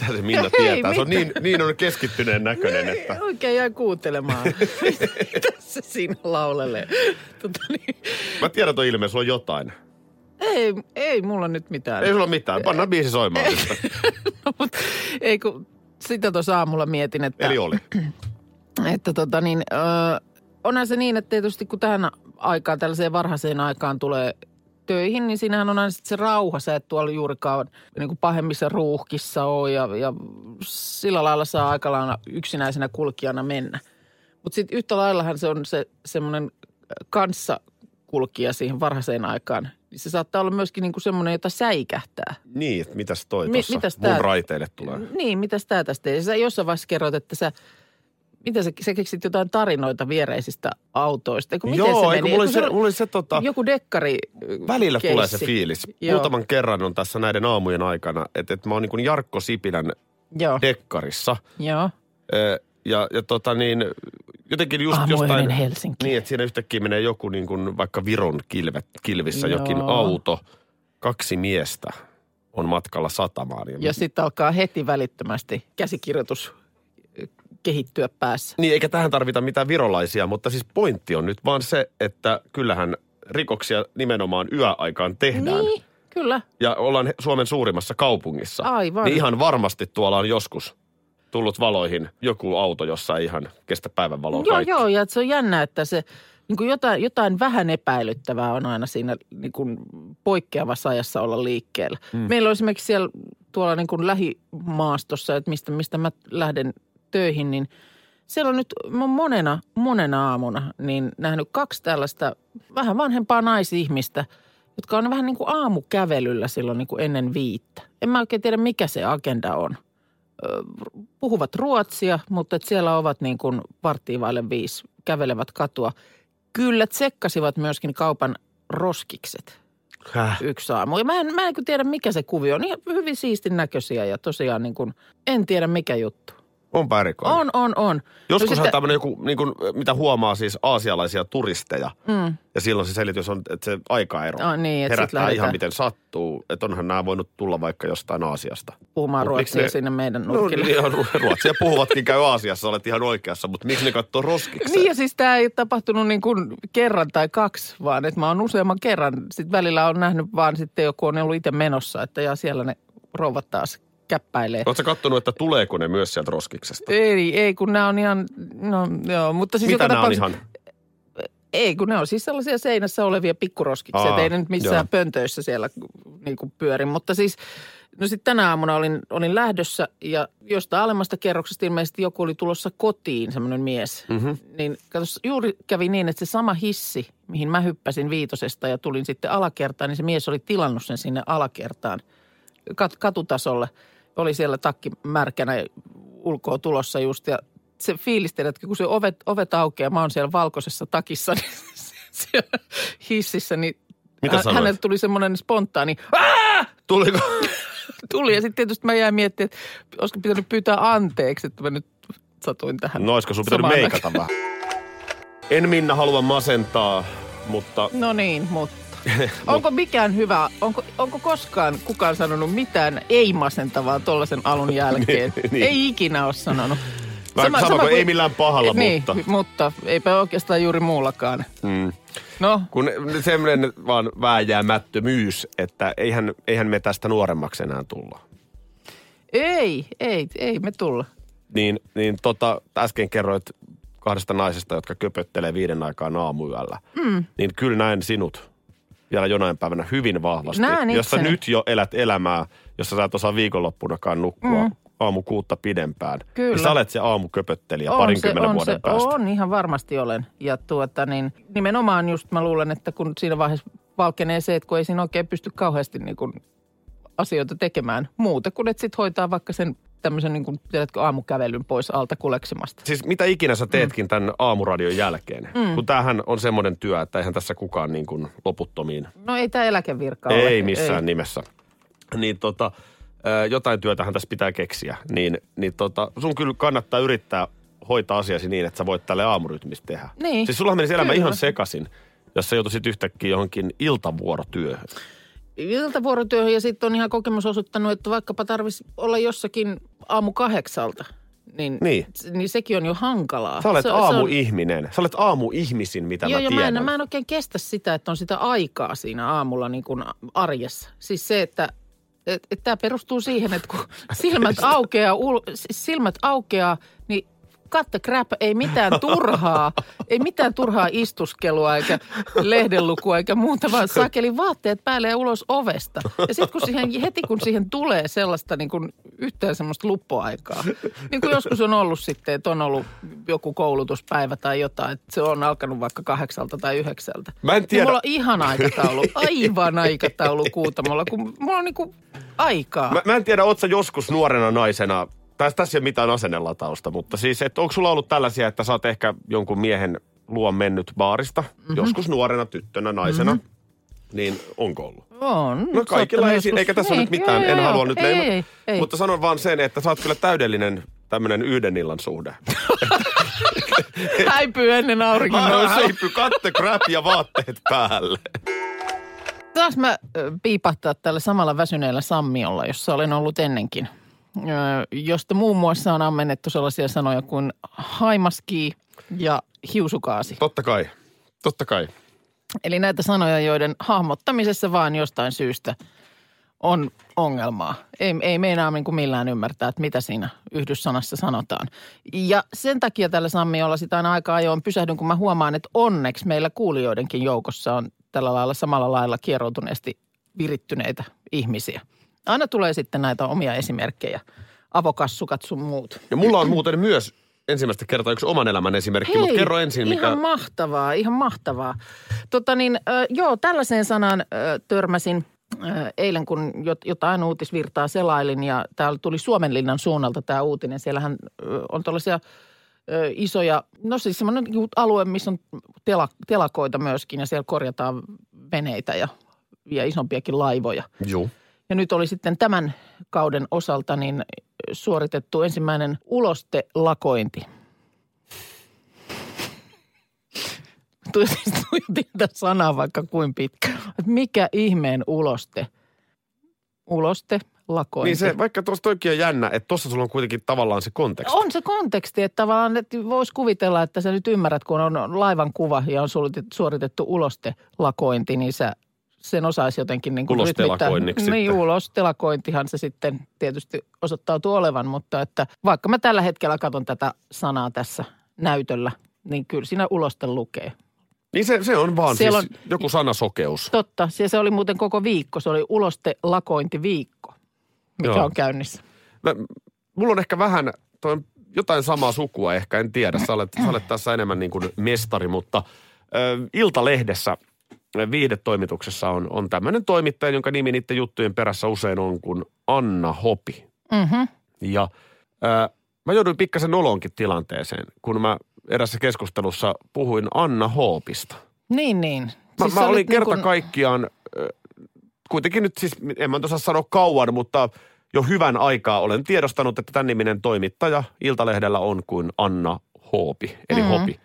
Mitä se Minna Hei, tietää? Se on niin, niin on keskittyneen näköinen, että... Oikein jäi kuuntelemaan. Se siinä laulelee? Tota niin, Mä tiedän tuon ilmeen, sulla on jotain. ei, ei mulla nyt mitään. Ei sulla mitään. Pannaan biisi soimaan. No, mut, ei kun sitä tuossa aamulla mietin, että... Eli oli. Että tota niin, ö, onhan se niin, että tietysti kun tähän aikaan, tällaiseen varhaiseen aikaan tulee töihin, niin siinähän on aina sit se rauha. Sä et tuolla juurikaan niin kuin pahemmissa ruuhkissa ole ja, ja sillä lailla saa aika lailla yksinäisenä kulkijana mennä. Mutta sitten yhtä laillahan se on se semmoinen kanssakulkija siihen varhaiseen aikaan. Niin se saattaa olla myöskin niin kuin semmoinen, jota säikähtää. Niin, että mitäs toi Mi- tuossa mitäs mun tää- raiteille tulee? Niin, mitäs tää tästä teet? Sä jossain vaiheessa kerroit, että sä, mitä sä, sä keksit jotain tarinoita viereisistä autoista. Eiku, miten Joo, se meni? mulla oli se, mulla oli se tota... Joku dekkari Välillä keissi. tulee se fiilis. Joo. Muutaman kerran on tässä näiden aamujen aikana, että, että mä oon niin Jarkko Sipilän Joo, dekkarissa. joo. Ö, Ja, ja tota niin, jotenkin just Aamuinen jostain... Helsinki. Niin, että siinä yhtäkkiä menee joku niin kuin vaikka Viron kilvet, kilvissä Joo. jokin auto. Kaksi miestä on matkalla satamaan. Ja sitten alkaa heti välittömästi käsikirjoitus kehittyä päässä. Niin, eikä tähän tarvita mitään virolaisia, mutta siis pointti on nyt vaan se, että kyllähän rikoksia nimenomaan yöaikaan tehdään. Niin, kyllä. Ja ollaan Suomen suurimmassa kaupungissa. Aivan. Niin ihan varmasti tuolla on joskus tullut valoihin joku auto, jossa ei ihan kestä päivänvaloa Joo, kaikki. joo, ja se on jännä, että se niin kuin jotain, jotain vähän epäilyttävää on aina siinä niin kuin poikkeavassa ajassa olla liikkeellä. Mm. Meillä on esimerkiksi siellä tuolla niin kuin lähimaastossa, että mistä, mistä mä lähden töihin, niin siellä on nyt monena, monena aamuna niin nähnyt kaksi tällaista vähän vanhempaa naisihmistä, jotka on vähän niin kuin aamukävelyllä silloin niin kuin ennen viittä. En mä oikein tiedä, mikä se agenda on puhuvat ruotsia, mutta että siellä ovat niin kuin varttiin vaille viisi, kävelevät katua. Kyllä tsekkasivat myöskin kaupan roskikset Häh? yksi aamu. Ja mä en, mä en kyllä tiedä, mikä se kuvio on. Ihan hyvin siistin näköisiä ja tosiaan niin kuin, en tiedä mikä juttu. Onpa erikoinen. On, on, on. Joskushan No sitten- tämmöinen joku, niin kuin, mitä huomaa siis aasialaisia turisteja. Mm. Ja silloin se selitys on, että se aikaero Ah, niin, että sit herättää lähdetään- ihan miten sattuu. Että onhan nämä voinut tulla vaikka jostain Aasiasta. Puhumaan Mut ruotsia ne- sinne meidän No nurkille. niin, ihan ru- ruotsia puhuvatkin käy Aasiassa, olet ihan oikeassa. Mutta miksi ne katsoo roskikseen? Niin ja siis tämä ei ole tapahtunut niin kuin kerran tai kaksi, vaan että mä oon useamman kerran. Sitten välillä on nähnyt vaan sitten joku on ollut itse menossa, että ja siellä ne rouvat taas käppäilee. Oletko kattonut, että tuleeko ne myös sieltä roskiksesta? Ei, ei kun nämä on ihan, no joo, mutta siis Mitä joka nämä on ihan? Ei, kun ne on siis sellaisia seinässä olevia pikkuroskiksia. Aa, Ei ne nyt missään joo. pöntöissä siellä niin kuin pyöri. Mutta siis, no sitten tänä aamuna olin, olin lähdössä ja jostain alemmasta kerroksesta ilmeisesti joku oli tulossa kotiin, semmoinen mies. Mm-hmm. Niin katos, juuri kävi niin, että se sama hissi, mihin mä hyppäsin viitosesta ja tulin sitten alakertaan, niin se mies oli tilannut sen sinne alakertaan kat, katutasolle. Oli siellä takki märkänä ulkoa tulossa just ja se fiilisteli, että kun se ovet, ovet aukeaa, mä oon siellä valkoisessa takissa, niin siellä hississä, niin Mitä sanoit? hänelle tuli semmoinen spontaani, Aa! Tuliko? tuli ja sitten tietysti mä jäin miettimään, että olisiko pitänyt pyytää anteeksi, että mä nyt satuin tähän. No olisiko sun pitänyt meikata vähän? En Minna halua masentaa, mutta No niin, mutta onko mikään hyvä, onko, onko koskaan kukaan sanonut mitään ei-masentavaa tuollaisen alun jälkeen? Niin, niin. Ei ikinä ole sanonut. Sama, sama, kuin ei millään pahalla, niin, mutta... mutta eipä oikeastaan juuri muullakaan. Mm. No, Kun semmoinen vaan vääjäämättömyys, että eihän, eihän me tästä nuoremmaksi enää tulla. ei, ei, ei me tulla. Niin, niin tota, äsken kerroit kahdesta naisesta, jotka köpöttelee viiden aikaan aamuyöllä. Mm. Niin kyllä näen sinut vielä jonain päivänä hyvin vahvasti. Näen Jos sä itseni. nyt jo elät elämää, jossa sä et osaa viikonloppunakaan nukkua mm. aamu kuutta pidempään. Kyllä. Niin sä olet se aamuköpöttelijä On parinkymmenen se, on vuoden se, päästä. On, ihan varmasti olen. Ja tuota niin, nimenomaan just mä luulen, että kun siinä vaiheessa valkenee se, että kun ei siinä oikein pysty kauheasti niin kuin asioita tekemään muuta kuin, että sitten hoitaa vaikka sen tämmöisen niin kuin, tiedätkö, aamukävelyn pois alta kuleksimasta. Siis mitä ikinä sä teetkin tämän aamuradion jälkeen, mm. kun tämähän on semmoinen työ, että eihän tässä kukaan niin kuin loputtomiin. No ei tämä eläkevirka ole. Ei missään ei. nimessä. Niin tota, jotain työtähän tässä pitää keksiä. Niin, niin tota, sun kyllä kannattaa yrittää hoitaa asiasi niin, että sä voit tälle aamurytmistä tehdä. Niin. Siis sulla menisi elämä Kyllä. ihan sekaisin, jos sä joutuisit yhtäkkiä johonkin iltavuorotyöhön. Iltavuorotyöhön ja sitten on ihan kokemus osoittanut, että vaikkapa tarvitsisi olla jossakin aamu kahdeksalta, niin, Niin. niin sekin on jo hankalaa. Sä olet Se- se on- aamuihminen. Sä olet aamuihmisin, mitä Joo, mä ja mä tiedän. en, mä en oikein kestä sitä, että on sitä aikaa siinä aamulla niin kuin arjessa. Siis se, että et, et tämä perustuu siihen, että kun silmät aukeaa, ul, silmät aukeaa, niin cut the crap, ei mitään turhaa, ei mitään turhaa istuskelua eikä lehdenlukua eikä muuta, vaan sakeli vaatteet päälle ja ulos ovesta. Ja sitten kun siihen, heti kun siihen tulee sellaista niin kuin yhtään semmoista luppoaikaa, niin kuin joskus on ollut sitten, että on ollut joku koulutuspäivä tai jotain, että se on alkanut vaikka kahdeksalta tai yhdeksältä. Mä en Niin tiedä. mulla on ihan aikataulu, aivan aikataulu kuutamolla, kun mulla on niin kuin aikaa. Mä, mä en tiedä, oot sä joskus nuorena naisena, tässä, tässä ei ole mitään asennelatausta, mutta siis, että onko sulla ollut tällaisia, että sä oot ehkä jonkun miehen luon mennyt baarista, Mhm. mm-hmm. joskus nuorena tyttönä, naisena, mm-hmm. niin onko ollut? On. No kaikilla ei, eikä tässä joskus- ole nyt mitään, Niin, en joo, halua joo. nyt ei, leima- ei, ei. Mutta sanon vaan sen, että sä oot kyllä täydellinen tämmöinen yhden illan suhde. Häipyy ennen auringon nousua. Häipy, katte, crap ja vaatteet päälle. Taas mä piipahtaa tällä samalla väsyneellä sammiolla, jossa olen ollut ennenkin. Josta muun muassa on ammennettu sellaisia sanoja kuin haimaski ja hiusukaasi. Totta kai, totta kai. Eli näitä sanoja, joiden hahmottamisessa vaan jostain syystä on ongelmaa. Ei, ei meinaa niin kuin millään ymmärtää, että mitä siinä yhdyssanassa sanotaan. Ja sen takia tällä Sammiolla sitä aina aika ajoin pysähdyn, kun mä huomaan, että onneksi meillä kuulijoidenkin joukossa on tällä lailla samalla lailla kieroutuneesti virittyneitä ihmisiä. Aina tulee sitten näitä omia esimerkkejä, avokassukat sun muut. Ja mulla on muuten myös ensimmäistä kertaa yksi oman elämän esimerkki, mutta kerro ensin, mikä... ihan mahtavaa, ihan mahtavaa. Tota niin, joo, tällaiseen sanaan törmäsin eilen, kun jot- jotain uutisvirtaa selailin ja täällä tuli Suomenlinnan suunnalta tämä uutinen. Siellähän on tällaisia isoja, no siis semmoinen alue, missä on tela, telakoita myöskin ja siellä korjataan veneitä ja, ja isompiakin laivoja. Joo. Ja nyt oli sitten tämän kauden osalta niin suoritettu ensimmäinen ulostelakointi. Tuijotin tätä sanaa vaikka kuin pitkä. Mikä ihmeen uloste? Uloste, lakointi. Niin se, vaikka tuossa toikin on jännä, että tuossa sulla on kuitenkin tavallaan se konteksti. On se konteksti, että tavallaan että voisi kuvitella, että sä nyt ymmärrät, kun on laivan kuva ja on suoritettu- suoritettu ulostelakointi, niin sä sen osaisi jotenkin niin kuin Ulostelakoinniksi rytmittää. Niin, ulostelakointihan se sitten tietysti osoittautuu olevan, mutta että vaikka mä tällä hetkellä katson tätä sanaa tässä näytöllä, niin kyllä siinä uloste lukee. Niin se, se on vaan Siellä siis joku sanasokeus. Totta, se, se oli muuten koko viikko, se oli ulostelakointiviikko, mikä Joo. on käynnissä. Mä, mulla on ehkä vähän, toi on jotain samaa sukua ehkä, en tiedä. Sä olet, sä olet tässä enemmän niin kuin mestari, mutta ö, Iltalehdessä viihdetoimituksessa on, on tämmöinen toimittaja, jonka nimi niiden juttujen perässä usein on kuin Anna Hopi. Mm-hmm. Ja ö, mä jouduin pikkasen nolonkin tilanteeseen, kun mä erässä keskustelussa puhuin Anna Hoopista. Niin, niin. Mä, Siis mä olin olit kerta niin kuin- kaikkiaan, kuitenkin nyt siis, en mä osaa sanoa kauan, mutta jo hyvän aikaa olen tiedostanut, että tämän niminen toimittaja Iltalehdellä on kuin Anna Hoopi, eli Mhm. mm-hmm. Hopi.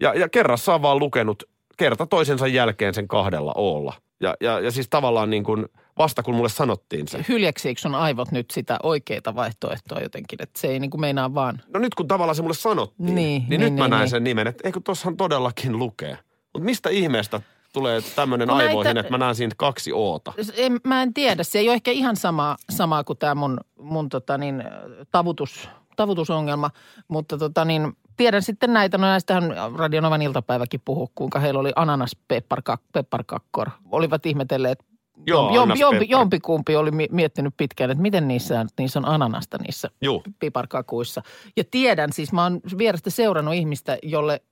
Ja, ja kerrassaan vaan lukenut kerta toisensa jälkeen sen kahdella olla. Ja, ja, ja siis tavallaan niin kuin vasta kun mulle sanottiin se. hyljeksiikö sun aivot nyt sitä oikeita vaihtoehtoa jotenkin, että se ei niin kuin meinaa vaan. No nyt kun tavallaan se mulle sanottiin, Niin, niin, niin, nyt mä niin, näin niin. sen nimen, että eikö tossahan todellakin lukee. Mutta mistä ihmeestä tulee tämmöinen No näitä- aivoihin, että mä näen siinä kaksi oota? En, mä en tiedä, se ei ole ehkä ihan sama, samaa kuin tämä mun, mun tota niin, tavutus, tavutusongelma, mutta tota niin, tiedän sitten näitä, no näistähän Radionovan iltapäiväkin puhuu, kuinka heillä oli ananas pepparkak, pepparkakkor. Olivat ihmetelleet, Joo, jompi, jompi, jompikumpi oli mi- miettinyt pitkään, että miten niissä, niissä on ananasta niissä Joo. piparkakuissa. Ja tiedän, siis mä oon vierestä seurannut ihmistä, jolle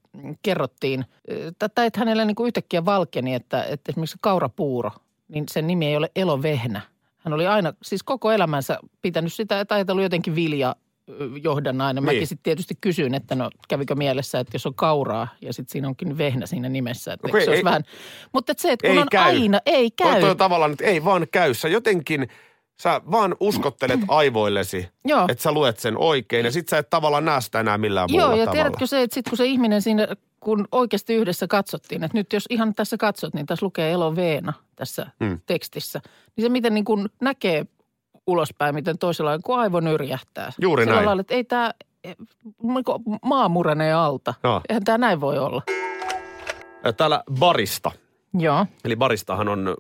kerrottiin, tai että hänelle niin kuin yhtäkkiä valkeni, että, että esimerkiksi kaurapuuro, niin sen nimi ei ole Elovehnä. Hän oli aina, siis koko elämänsä pitänyt sitä, että ajatellut jotenkin vilja johdannainen. Mäkin Niin. sitten tietysti kysyin, että no kävikö mielessä, että jos on kauraa ja sitten siinä onkin vehnä siinä nimessä. Että No kun eikö se ei- vähän, mutta että se, että kun on käy. aina, ei käy. toi on tavallaan, että ei vaan käy. Sä jotenkin, sä vaan uskottelet aivoillesi, Joo. että sä luet sen oikein. Ja sit sä et tavallaan näe sitä enää millään muulla Joo, ja tavalla. tiedätkö se, että sitten kun se ihminen siinä, kun oikeasti yhdessä katsottiin, että nyt jos ihan tässä katsot, niin tässä lukee Elo Veena tässä Mm. mm. tekstissä. Niin se miten niin kuin näkee ulospäin, miten toisella on, kun aivo nyrjähtää. Juuri Sillä näin. Lailla, että ei tämä, maa murenee alta. Joo. Eihän tämä näin voi olla. Täällä barista. Joo. Eli baristahan on,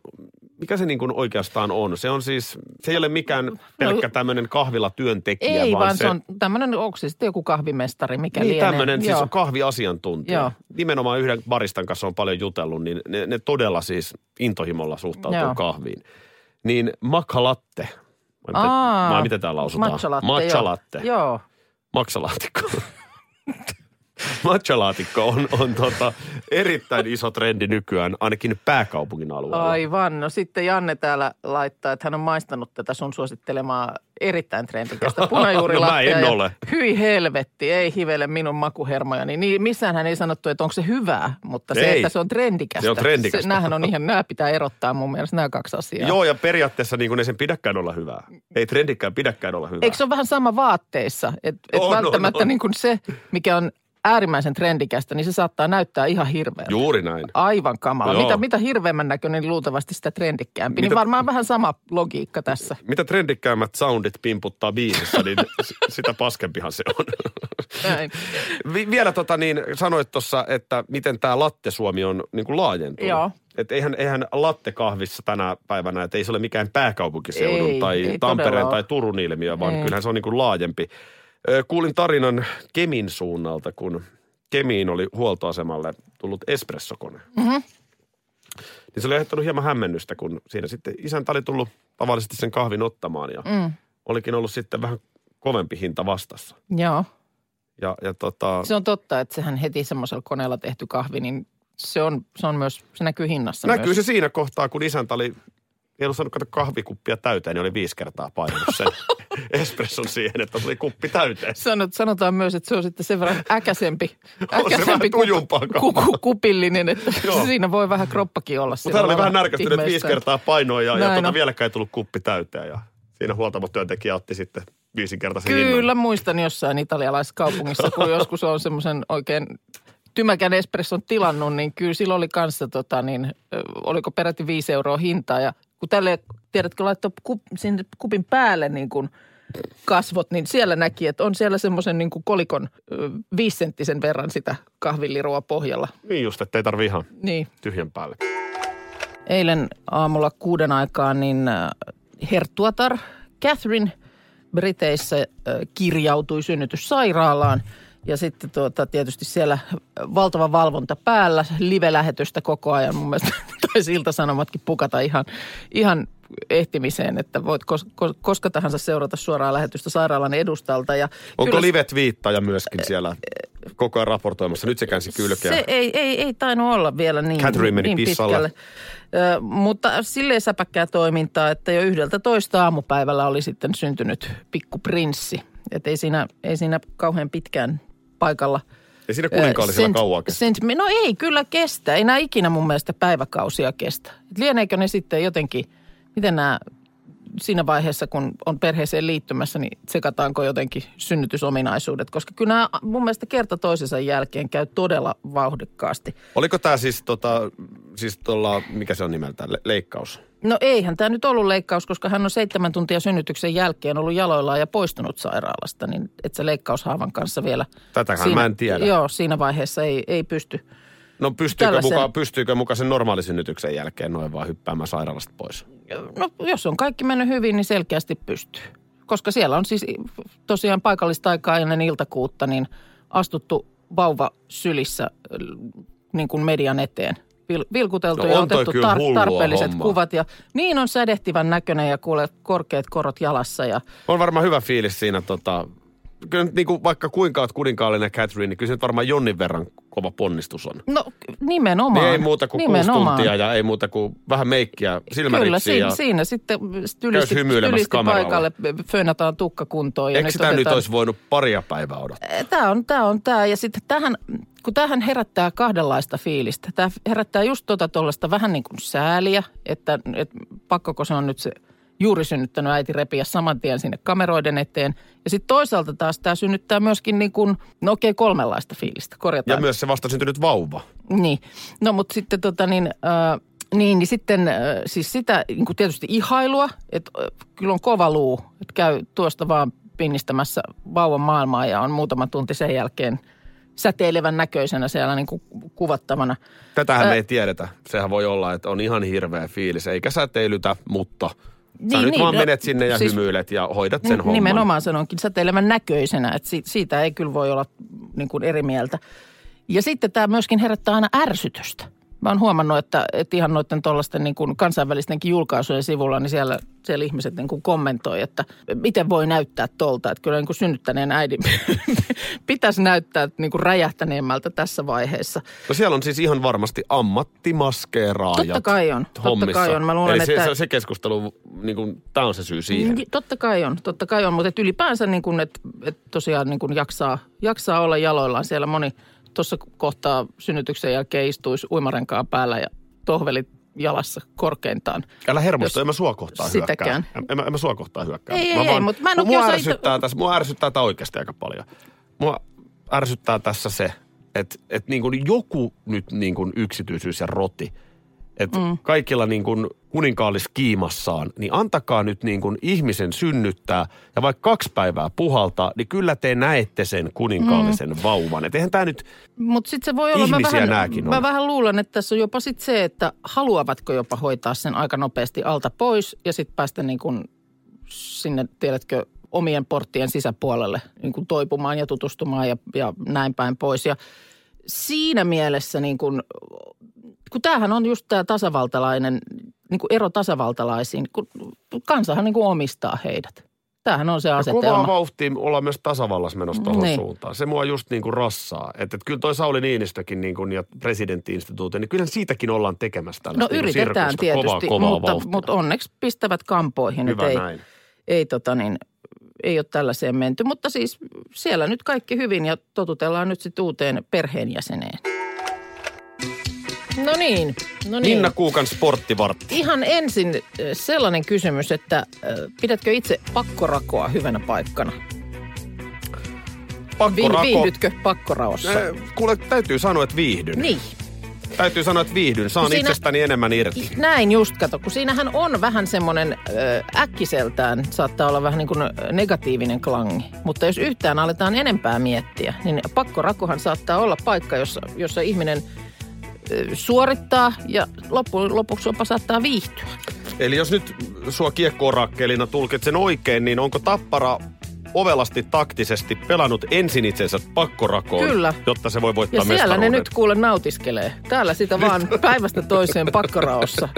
mikä se niin kuin oikeastaan on? Se on siis, se ei ole mikään pelkkä tämmöinen kahvilatyöntekijä, No, Ei, vaan, vaan se on tämmöinen, onko se sitten joku kahvimestari, mikä Niin, lienee. tämmöinen siis on kahviasiantuntija. Joo. Nimenomaan yhden baristan kanssa on paljon jutellut, niin ne, ne todella siis intohimolla suhtautuu Joo. kahviin. Niin matcha latte. Vai miten, Aa, vai miten tää lausutaan? Matcha latte, Matcha joo. latte. Joo. Maksalaatikko. Matchalaatikko on, on tota, erittäin iso trendi nykyään, ainakin pääkaupungin alueella. Aivan. No sitten Janne täällä laittaa, että hän on maistanut tätä sun suosittelemaa erittäin trendikästä punajuurilattea. No mä en ole. Hyi helvetti, ei hivele minun makuhermojani. Niin missään hän ei sanottu, että onko se hyvää, mutta se, Ei. että se on trendikästä. Se on trendikästä. Se, näähän on ihan, nämä pitää erottaa mun mielestä nämä kaksi asiaa. Joo, ja periaatteessa niin kuin ei sen pidäkään olla hyvää. Ei trendikkään pidäkään olla hyvää. Eikö se ole vähän sama vaatteissa? Että et On, on, välttämättä on. Niin kuin se, mikä on äärimmäisen trendikästä, niin se saattaa näyttää ihan hirveältä. Juuri näin. Aivan kamala. Joo. Mitä, mitä hirveämmän näköinen, niin luultavasti sitä trendikkäämpi. Niin Mitä- varmaan vähän sama logiikka tässä. Mitä trendikkäämmät soundit pimputtaa biisissä, niin sitä paskempihan se on. Näin. Vielä tota niin, sanoit tuossa, että miten tämä latte Suomi on niin kuin laajentunut. Joo. Että eihän, eihän latte kahvissa tänä päivänä, että ei se ole mikään pääkaupunkiseudun Ei, tai ei Tampereen todella tai. Turun ilmiö, vaan Ei. kyllähän se on niin kuin laajempi. Kuulin tarinan Kemin suunnalta, kun Kemiin oli huoltoasemalle tullut espressokone. Mhm. Niin se oli aiheuttanut hieman hämmennystä, kun siinä sitten isäntä oli tullut tavallisesti sen kahvin ottamaan ja Mm, olikin ollut sitten vähän kovempi hinta vastassa. joo. Ja, ja tota, Se on totta, että sehän heti semmoisella koneella tehty kahvi, niin se on, se on myös, se näkyy hinnassa näkyy myös. se siinä kohtaa, kun isäntä oli, ei ollut saanut kato kahvikuppia täyteen, niin oli viisi kertaa painanut sen espresson siihen, että tuli kuppi täyteen. Sanot, sanotaan myös, että se on sitten sen verran äkäsempi, äkäsempi tujumpaa ku, ku, kupillinen, että Joo. siinä voi vähän kroppakin olla. Mutta hän oli vähän närkästynyt, että viisi kertaa painoa ja, ja tota, on. vieläkään ei tullut kuppi täyteen. Ja siinä huoltamotyöntekijä otti sitten viisinkertaisen Kyllä, hinnan. muistan jossain italialaisessa kaupungissa, kun joskus on semmoisen oikein tymäkän espresson tilannut, niin kyllä sillä oli kanssa, tota, niin, oliko peräti viisi euroa hintaa. Ja kun tälle, tiedätkö, laittoi kup, sinne kupin päälle niin kuin kasvot, niin siellä näki, että on siellä semmoisen niin kuin kolikon viisenttisen verran sitä kahvillirua pohjalla. Niin just, että ei tarvi ihan Niin. tyhjän päälle. Eilen aamulla kuuden aikaan niin herttuatar Catherine Briteissä kirjautui synnytyssairaalaan. Ja sitten tuota, tietysti siellä valtava valvonta päällä, live-lähetystä koko ajan. Mun mielestä taisi iltasanomatkin pukata ihan, ihan ehtimiseen, että voit kos, kos, koska tahansa seurata suoraa lähetystä sairaalan edustalta. Ja Onko kyllä livet-viittaja myöskin siellä koko ajan raportoimassa? Nyt se käänsi kylkeä. Se ei, ei, ei tainnut olla vielä niin, Catherine meni niin pissalle. pitkälle. Ö, mutta silleen säpäkkää toimintaa, että jo yhdeltä toista aamupäivällä oli sitten syntynyt pikkuprinssi. Että ei siinä, ei siinä kauhean pitkään paikalla. Ei siinä kuninkaallisia Sent- kauan kestä. sent- No ei kyllä kestä. Ei nämä ikinä mun mielestä päiväkausia kestä. Et lieneekö ne sitten jotenkin, miten nämä siinä vaiheessa, kun on perheeseen liittymässä, niin tsekataanko jotenkin synnytysominaisuudet? Koska kyllä nämä mun mielestä kerta toisensa jälkeen käy todella vauhdikkaasti. Oliko tämä siis, tota, siis tuolla, mikä se on nimeltään, le- leikkaus? No eihän tämä nyt ollut leikkaus, koska hän on seitsemän tuntia synnytyksen jälkeen ollut jaloillaan ja poistunut sairaalasta, niin et sä leikkaushaavan kanssa vielä. Tätähän mä en tiedä. Joo, siinä vaiheessa ei, ei pysty. No pystyykö, Tällaisen- muka, pystyykö muka sen normaalisynnytyksen jälkeen noin vaan hyppäämään sairaalasta pois? No jos on kaikki mennyt hyvin, niin selkeästi pystyy. Koska siellä on siis tosiaan paikallista aikaa ennen iltakuutta, niin astuttu vauva sylissä äh, niin kuin median eteen. Vil- vilkuteltu No ja otettu hullua tarpeelliset hommaa. kuvat. Ja niin on sädehtivän näköinen ja kuule korkeat korot jalassa. Ja On varmaan hyvä fiilis siinä tota, kyllä nyt niin kuin, vaikka kuinka oot kuninkaallinen Catherine, niin kyllä se nyt varmaan jonnin verran kova ponnistus on. No nimenomaan. Niin ei muuta kuin nimenomaan. kuusi tuntia ja ei muuta kuin vähän meikkiä, Kyllä, silmäritsiä. siinä, ja... siinä sitten tylisti, hymyilemässä tylisti kameralla. paikalle, fönataan tukka kuntoon. Eikö sitä nyt olisi voinut paria päivää odottaa? Tämä on tämä. On tää. Ja sitten tähän, kun tähän herättää kahdenlaista fiilistä. Tämä herättää just tuota tuollaista vähän niin kuin sääliä, että, että pakkoko se on nyt se juuri synnyttänyt äiti repiä saman tien sinne kameroiden eteen. Ja sitten toisaalta taas tämä synnyttää myöskin niin kuin, no okei, kolmenlaista fiilistä. Korjataan. Ja myös se vastasyntynyt vauva. Niin, no mutta sitten tota niin, äh, niin, niin sitten äh, siis sitä niin kuin tietysti ihailua, että äh, kyllä on kova luu, että käy tuosta vaan pinnistämässä vauvan maailmaa ja on muutama tunti sen jälkeen säteilevän näköisenä siellä niin kuin kuvattavana. Tätähän Ä- me ei tiedetä. Sehän voi olla, että on ihan hirveä fiilis. Eikä säteilytä, mutta sä Niin, nyt niin, vaan no, menet sinne ja siis- hymyilet ja hoidat sen Ni- homman. Nimenomaan sanonkin säteilevän näköisenä, että si- siitä ei kyllä voi olla niin kuin eri mieltä. Ja sitten tämä myöskin herättää aina ärsytystä. Mä oon huomannut, että, että ihan noiden tuollaisten niin kuin kansainvälistenkin julkaisujen sivulla, niin siellä, siellä ihmiset niin kuin kommentoi, että miten voi näyttää tolta. Että kyllä niin kuin synnyttäneen äidin pitäisi näyttää niin kuin räjähtäneemmältä tässä vaiheessa. No siellä on siis ihan varmasti ammattimaskeeraajat Totta kai on, totta hommissa. kai on. Mä luulen, Eli se, että- se, keskustelu, niin kuin, tämä on se syy siihen. Niin, Totta kai on, totta kai on, mutta ylipäänsä niin kuin, että et tosiaan niin kuin jaksaa, jaksaa olla jaloillaan siellä moni tuossa kohtaa synnytyksen jälkeen istuisi uimarenkaan päällä ja tohvelit jalassa korkeintaan. Älä hermostu, Jos en mä sua kohtaan sitäkään. hyökkää. En, mä- en mä sua kohtaan hyökkää. Ei, mä ei, ei, mutta mä en mua kiusaa ärsyttää, itse- tässä, mua ärsyttää tämä oikeasti aika paljon. Mua ärsyttää tässä se, että, että niin joku nyt niin yksityisyys ja roti, että mm. kaikilla niin kuin kuninkaalliskiimassaan, niin antakaa nyt niin kuin ihmisen synnyttää ja vaikka kaksi päivää puhaltaa, niin kyllä te näette sen kuninkaallisen mm. vauvan. Että eihän tämä nyt, Mutta sitten se voi olla, mä vähän, nääkin on. mä vähän luulen, että tässä on jopa sit se, että haluavatko jopa hoitaa sen aika nopeasti alta pois ja sitten päästä niin kuin sinne, tiedätkö, omien porttien sisäpuolelle niin kuin toipumaan ja tutustumaan ja, ja näin päin pois. Ja siinä mielessä niin kuin, kun tämähän on just tämä tasavaltalainen, niin kuin ero tasavaltalaisiin, kun kansahan niin kuin omistaa heidät. Tämähän on se Ja kovaa asetelma. vauhtia ollaan myös tasavallassa menossa tuohon Niin. suuntaan. Se mua just niin kuin rassaa. Että et kyllä toi Sauli Niinistökin niin kuin, ja presidenttiinstituutio, niin kyllä siitäkin ollaan tekemässä No tällaista niin yritetään sirkusta, tietysti, kovaa, kovaa mutta, vauhtia. mutta onneksi pistävät kampoihin. Hyvä että ei, näin. ei, tota niin, ei ole tällaiseen menty. Mutta siis siellä nyt kaikki hyvin ja totutellaan nyt sitten uuteen perheenjäseneen. No niin, no niin. Minna Kuukan sporttivartti. Ihan ensin sellainen kysymys, että pidätkö itse pakkorakoa hyvänä paikkana? Pakkorako. viihdytkö pakkoraossa? Kuule, täytyy sanoa, että viihdyn. Niin. Täytyy sanoa, että viihdyn. Saan siinä- itsestäni enemmän irti. Näin just, kato, kun siinähän on vähän semmoinen äkkiseltään, saattaa olla vähän niin kuin negatiivinen klangi. Mutta jos yhtään aletaan enempää miettiä, niin pakkorakohan saattaa olla paikka, jossa, jossa ihminen suorittaa ja loppu, lopuksi jopa saattaa viihtyä. Eli jos nyt sua kiekkorakkeelina tulkitsen oikein, niin onko Tappara ovelasti taktisesti pelannut ensin itsensä pakkorakoon, Kyllä. jotta se voi voittaa Ja siellä ne mestaruuden? nyt kuule nautiskelee. Täällä sitä vaan päivästä toiseen pakkoraossa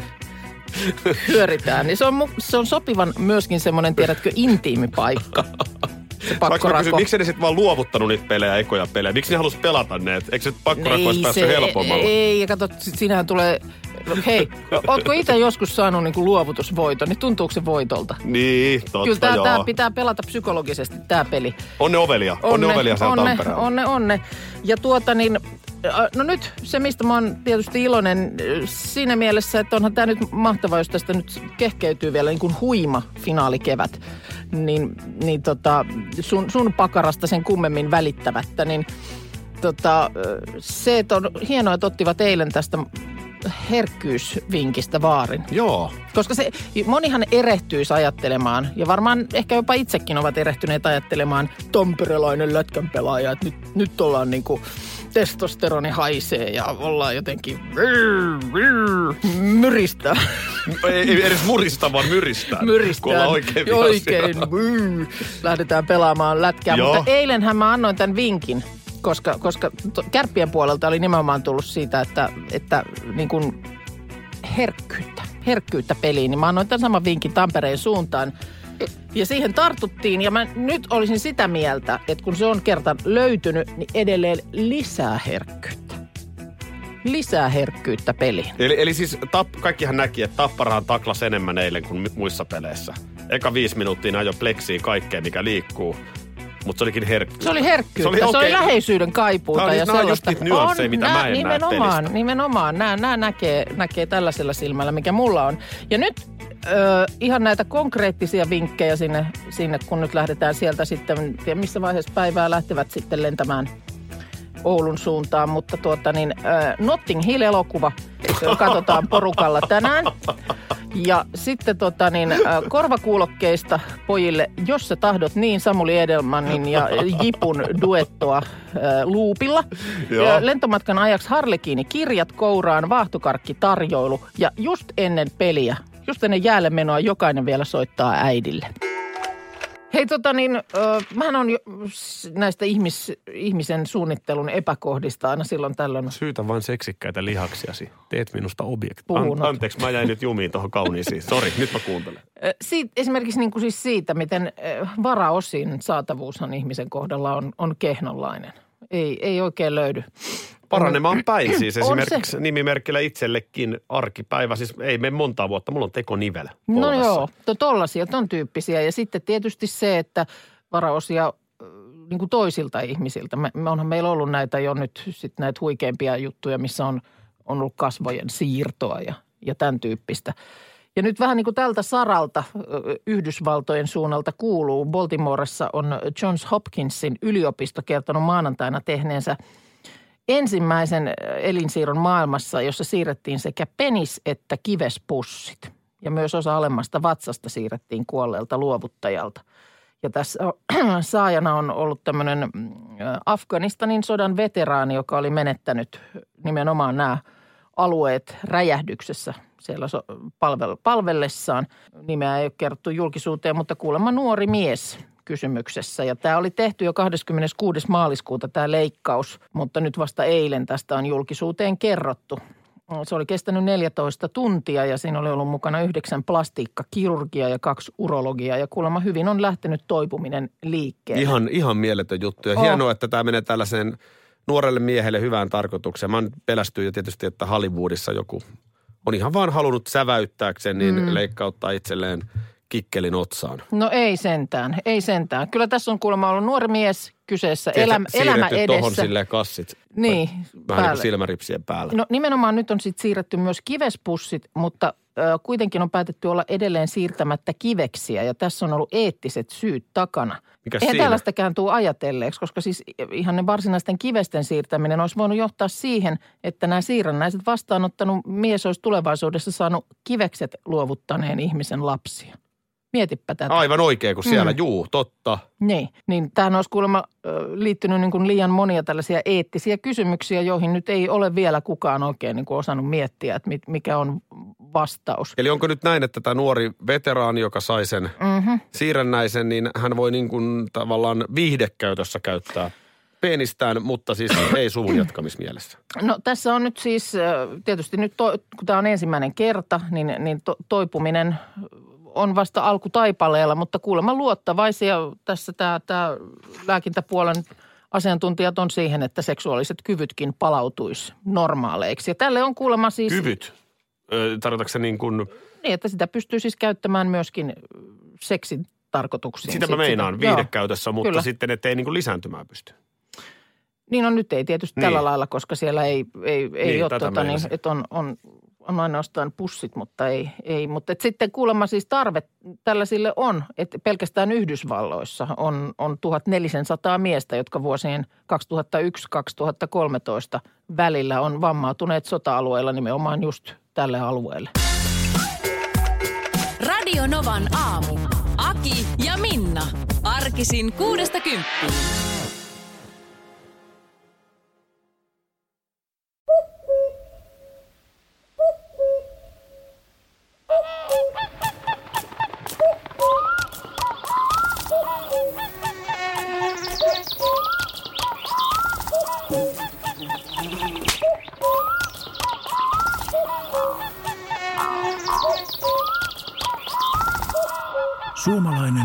hyöritään. Niin se on, se on sopivan myöskin semmoinen, tiedätkö, intiimi paikka. Pakkorako. kysyn, miksi ne sitten vaan luovuttanut niitä pelejä, ekoja pelejä? Miksi ne halus pelata ne? Eikö se pakkorako olisi päässyt helpommalla? Ei, ja kato, si- siinähän tulee... Hei, ootko itse joskus saanut niinku luovutusvoiton, niin tuntuuko se voitolta? Niin, totta Kyllä tää, joo. tää pitää pelata psykologisesti, tämä peli. Onne ovelia. Onne, ovelia siellä onne, onne, onne. Ja tuota niin, äh, no nyt se, mistä mä oon tietysti iloinen äh, siinä mielessä, että onhan tämä nyt mahtavaa, jos tästä nyt kehkeytyy vielä niin kuin huima finaalikevät. Niin, niin tota, sun, sun pakarasta sen kummemmin välittävättä, niin tota, äh, se, että on hienoa, että ottivat eilen tästä herkkyysvinkistä vaarin. Joo. Koska se, monihan erehtyisi ajattelemaan, ja varmaan ehkä jopa itsekin ovat erehtyneet ajattelemaan, tamperelainen lätkän pelaaja, että nyt, nyt ollaan niinku testosteroni haisee ja ollaan jotenkin myristä. Ei, ei edes murista, vaan Myristään. ollaan oikein oikein. Lähdetään pelaamaan lätkää. Joo. Mutta eilenhän mä annoin tämän vinkin, koska, koska kärppien puolelta oli nimenomaan tullut siitä, että, että niin kuin herkkyyttä, herkkyyttä peliin. Niin mä annoin tämän saman vinkin Tampereen suuntaan. Ja siihen tartuttiin ja mä nyt olisin sitä mieltä, että kun se on kerta löytynyt, niin edelleen lisää herkkyyttä. Lisää herkkyyttä peliin. Eli, eli siis tap, kaikkihan näki, että Tapparahan taklas enemmän eilen kuin muissa peleissä. Eka viisi minuuttia ajoi pleksiin kaikkea, mikä liikkuu. Mutta se olikin herkkyyttä. Se oli herkkyyttä, se oli, oli se oli läheisyyden kaipuuta Nämä on- ja nämä on just niitä nyansseja, mitä nää- mä en näe nimenomaan, pelistä. Nimenomaan, nämä, nämä näkee, näkee tällaisella silmällä, mikä mulla on. Ja nyt ö, ihan näitä konkreettisia vinkkejä sinne, sinne, kun nyt lähdetään sieltä sitten, en tiedä missä vaiheessa päivää lähtevät sitten lentämään Oulun suuntaan, mutta tuota niin, ö, Notting Hill-elokuva ö, katsotaan porukalla tänään. Ja sitten tota niin, äh, korvakuulokkeista pojille, jos sä tahdot niin Samuli Edelmanin ja Jipun duettoa äh, luupilla. Joo. Ja lentomatkan ajaksi Harlekiini kirjat kouraan, vaahtokarkki tarjoilu ja just ennen peliä, just ennen jäälle menoa jokainen vielä soittaa äidille. Hei tota niin, äh, mähän on jo näistä ihmis, ihmisen suunnittelun epäkohdista aina silloin tällöin Syytä vain seksikkäitä lihaksiasi. Teet minusta objekti. Puhunut. anteeksi, mä jäin nyt jumiin tuohon kauniisiin. Sori, nyt mä kuuntelen. Ö, Siitä, esimerkiksi niin kuin siis siitä, miten varaosin saatavuushan ihmisen kohdalla on, on kehnonlainen. Ei, ei oikein löydy. Paranemaan päin siis esimerkiksi nimimerkillä itsellekin arkipäivä. Siis ei mene monta vuotta, mulla on tekonivel No polvessa. joo, to, tollasia, ton tyyppisiä. Ja sitten tietysti se, että varaosia ö, niin kuin toisilta ihmisiltä. Me, me onhan meillä ollut näitä jo nyt sit näitä huikeimpia juttuja, missä on, on ollut kasvojen siirtoa ja, ja tämän tyyppistä. Ja nyt vähän niin kuin tältä saralta Yhdysvaltojen suunnalta kuuluu. Baltimoressa on Johns Hopkinsin yliopisto kertonut maanantaina tehneensä ensimmäisen elinsiirron maailmassa, jossa siirrettiin sekä penis- että kivespussit. Ja myös osa alemmasta vatsasta siirrettiin kuolleelta luovuttajalta. Ja tässä saajana on ollut tämmöinen mm, Afganistanin sodan veteraani, joka oli menettänyt nimenomaan nämä alueet räjähdyksessä siellä palvellessaan. Nimeä ei ole kerrottu julkisuuteen, mutta kuulemma nuori mies kysymyksessä. Ja tämä oli tehty jo 26. maaliskuuta tämä leikkaus, mutta nyt vasta eilen tästä on julkisuuteen kerrottu. Se oli kestänyt 14 tuntia ja siinä oli ollut mukana yhdeksän plastiikkakirurgia ja kaksi urologiaa. Ja kuulemma hyvin on lähtenyt toipuminen liikkeelle. Ihan, ihan mieletön juttu. Ja Oh. hienoa, että tämä menee tällaiseen nuorelle miehelle hyvään tarkoitukseen. Mä oon pelästynyt jo tietysti, että Hollywoodissa joku on ihan vaan halunnut säväyttääkseen, niin mm. leikkauttaa itselleen kikkelin otsaan. No ei sentään, ei sentään. Kyllä tässä on kuulemma ollut nuori mies kyseessä, elämä, elämä edessä. silleen kassit. Niin, Vähän niin päälle. kuin silmäripsien päällä. No nimenomaan nyt on sitten siirretty myös kivespussit, mutta ö, kuitenkin on päätetty olla edelleen siirtämättä kiveksiä ja tässä on ollut eettiset syyt takana. Mikäs Eihän siinä? tällaistakään tule ajatelleeksi, koska siis ihan ne varsinaisten kivesten siirtäminen olisi voinut johtaa siihen, että nämä siirrännäiset vastaanottanut mies olisi tulevaisuudessa saanut kivekset luovuttaneen ihmisen lapsia. Mietipä tätä. Aivan oikein, kun siellä, Mm. juu, totta. Niin, niin tähän olisi kuulemma liittynyt niin kuin liian monia tällaisia eettisiä kysymyksiä, joihin nyt ei ole vielä kukaan oikein niin kuin osannut miettiä, että mikä on vastaus. Eli onko nyt näin, että tämä nuori veteraani, joka sai sen Mm-hmm. siirrännäisen, niin hän voi niin kuin tavallaan viihdekäytössä käyttää penistään, mutta siis ei suvun jatkamismielessä. No tässä on nyt siis, tietysti nyt to, kun tämä on ensimmäinen kerta, niin, niin to, toipuminen on vasta alkutaipaleella, mutta kuulemma luottavaisia tässä tämä, tämä lääkintäpuolen asiantuntijat on siihen, että seksuaaliset kyvytkin palautuisi normaaleiksi. Ja tälle on kuulemma siis... Kyvyt. Tarkoitatko se niin kuin, Niin, että sitä pystyy siis käyttämään myöskin seksin tarkoituksiin. sitä mä meinaan sitä- joo. viihdekäytössä, mutta Kyllä. sitten ettei niin kuin lisääntymään pysty. Niin on nyt ei tietysti Niin. tällä lailla, koska siellä ei, ei, ei Niin, ole, tätä tota, niin, että on, on, on ainoastaan pussit, mutta ei. ei. Mutta sitten kuulemma siis tarve tällaisille on, että pelkästään Yhdysvalloissa on, on 1400 miestä, jotka vuosien 2001-2013 välillä on vammautuneet sota-alueella nimenomaan just tälle alueelle. Radio Novan aamu. Aki ja Minna. Arkisin kuudesta kymppiin.